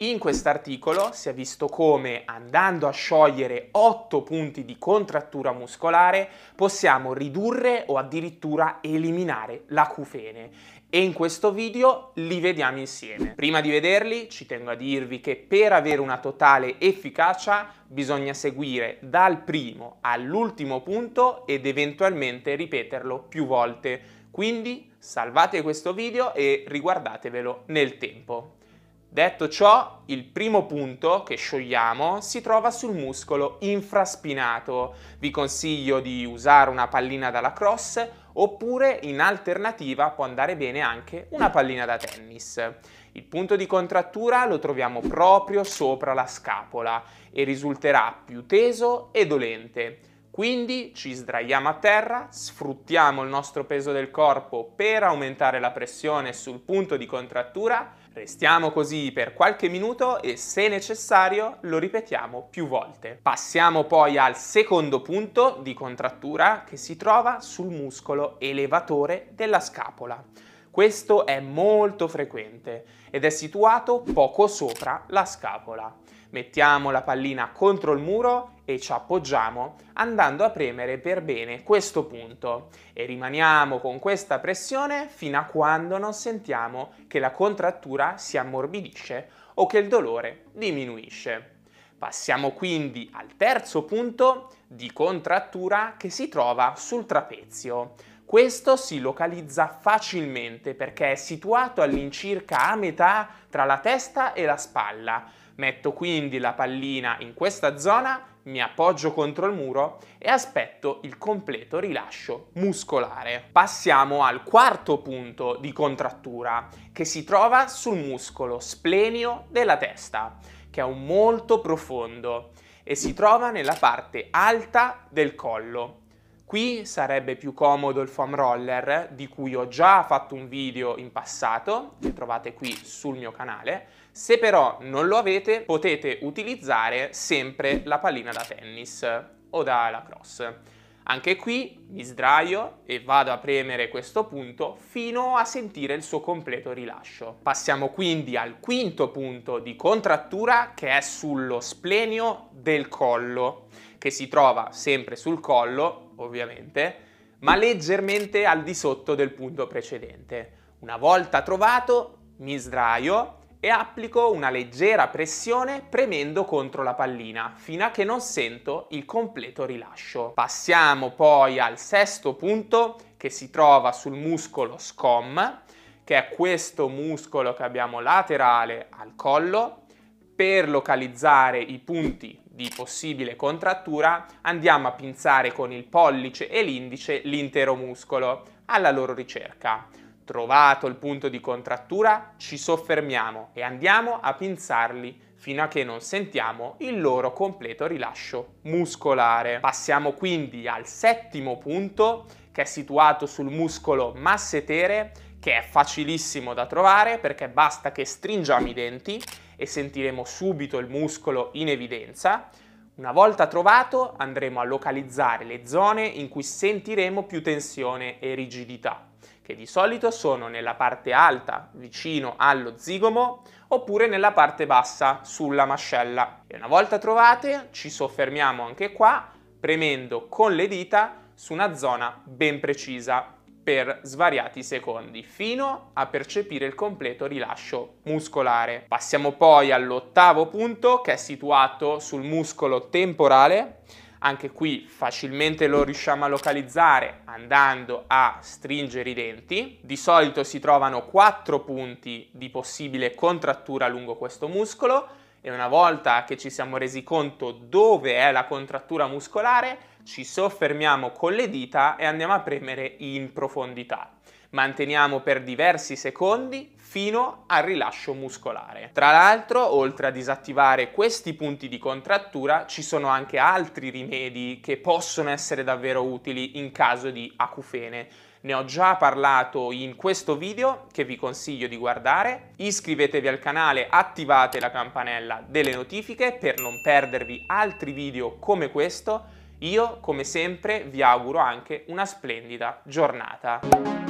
In quest'articolo si è visto come andando a sciogliere 8 punti di contrattura muscolare possiamo ridurre o addirittura eliminare l'acufene e in questo video li vediamo insieme. Prima di vederli ci tengo a dirvi che per avere una totale efficacia bisogna seguire dal primo all'ultimo punto ed eventualmente ripeterlo più volte. Quindi salvate questo video e riguardatevelo nel tempo. Detto ciò, il primo punto che sciogliamo si trova sul muscolo infraspinato. Vi consiglio di usare una pallina da lacrosse oppure in alternativa può andare bene anche una pallina da tennis. Il punto di contrattura lo troviamo proprio sopra la scapola e risulterà più teso e dolente. Quindi ci sdraiamo a terra, sfruttiamo il nostro peso del corpo per aumentare la pressione sul punto di contrattura, restiamo così per qualche minuto e se necessario lo ripetiamo più volte. Passiamo poi al secondo punto di contrattura che si trova sul muscolo elevatore della scapola. Questo è molto frequente ed è situato poco sopra la scapola. Mettiamo la pallina contro il muro e ci appoggiamo andando a premere per bene questo punto e rimaniamo con questa pressione fino a quando non sentiamo che la contrattura si ammorbidisce o che il dolore diminuisce. Passiamo quindi al terzo punto di contrattura che si trova sul trapezio. Questo si localizza facilmente perché è situato all'incirca a metà tra la testa e la spalla, Metto quindi la pallina in questa zona, mi appoggio contro il muro e aspetto il completo rilascio muscolare. Passiamo al quarto punto di contrattura che si trova sul muscolo splenio della testa, che è un molto profondo e si trova nella parte alta del collo. Qui sarebbe più comodo il foam roller di cui ho già fatto un video in passato, che trovate qui sul mio canale, se però non lo avete potete utilizzare sempre la pallina da tennis o da lacrosse. Anche qui mi sdraio e vado a premere questo punto fino a sentire il suo completo rilascio. Passiamo quindi al quinto punto di contrattura che è sullo splenio del collo, che si trova sempre sul collo, ovviamente, ma leggermente al di sotto del punto precedente. Una volta trovato, mi sdraio e applico una leggera pressione premendo contro la pallina fino a che non sento il completo rilascio. Passiamo poi al sesto punto che si trova sul muscolo scom, che è questo muscolo che abbiamo laterale al collo. Per localizzare i punti di possibile contrattura andiamo a pinzare con il pollice e l'indice l'intero muscolo alla loro ricerca. Trovato il punto di contrattura, ci soffermiamo e andiamo a pinzarli fino a che non sentiamo il loro completo rilascio muscolare. Passiamo quindi al settimo punto che è situato sul muscolo massetere che è facilissimo da trovare perché basta che stringiamo i denti e sentiremo subito il muscolo in evidenza. Una volta trovato andremo a localizzare le zone in cui sentiremo più tensione e rigidità che di solito sono nella parte alta vicino allo zigomo oppure nella parte bassa sulla mascella. E una volta trovate ci soffermiamo anche qua premendo con le dita su una zona ben precisa per svariati secondi fino a percepire il completo rilascio muscolare. Passiamo poi all'ottavo punto che è situato sul muscolo temporale anche qui facilmente lo riusciamo a localizzare andando a stringere i denti. Di solito si trovano quattro punti di possibile contrattura lungo questo muscolo e una volta che ci siamo resi conto dove è la contrattura muscolare ci soffermiamo con le dita e andiamo a premere in profondità. Manteniamo per diversi secondi fino al rilascio muscolare. Tra l'altro, oltre a disattivare questi punti di contrattura, ci sono anche altri rimedi che possono essere davvero utili in caso di acufene. Ne ho già parlato in questo video che vi consiglio di guardare. Iscrivetevi al canale, attivate la campanella delle notifiche per non perdervi altri video come questo. Io, come sempre, vi auguro anche una splendida giornata.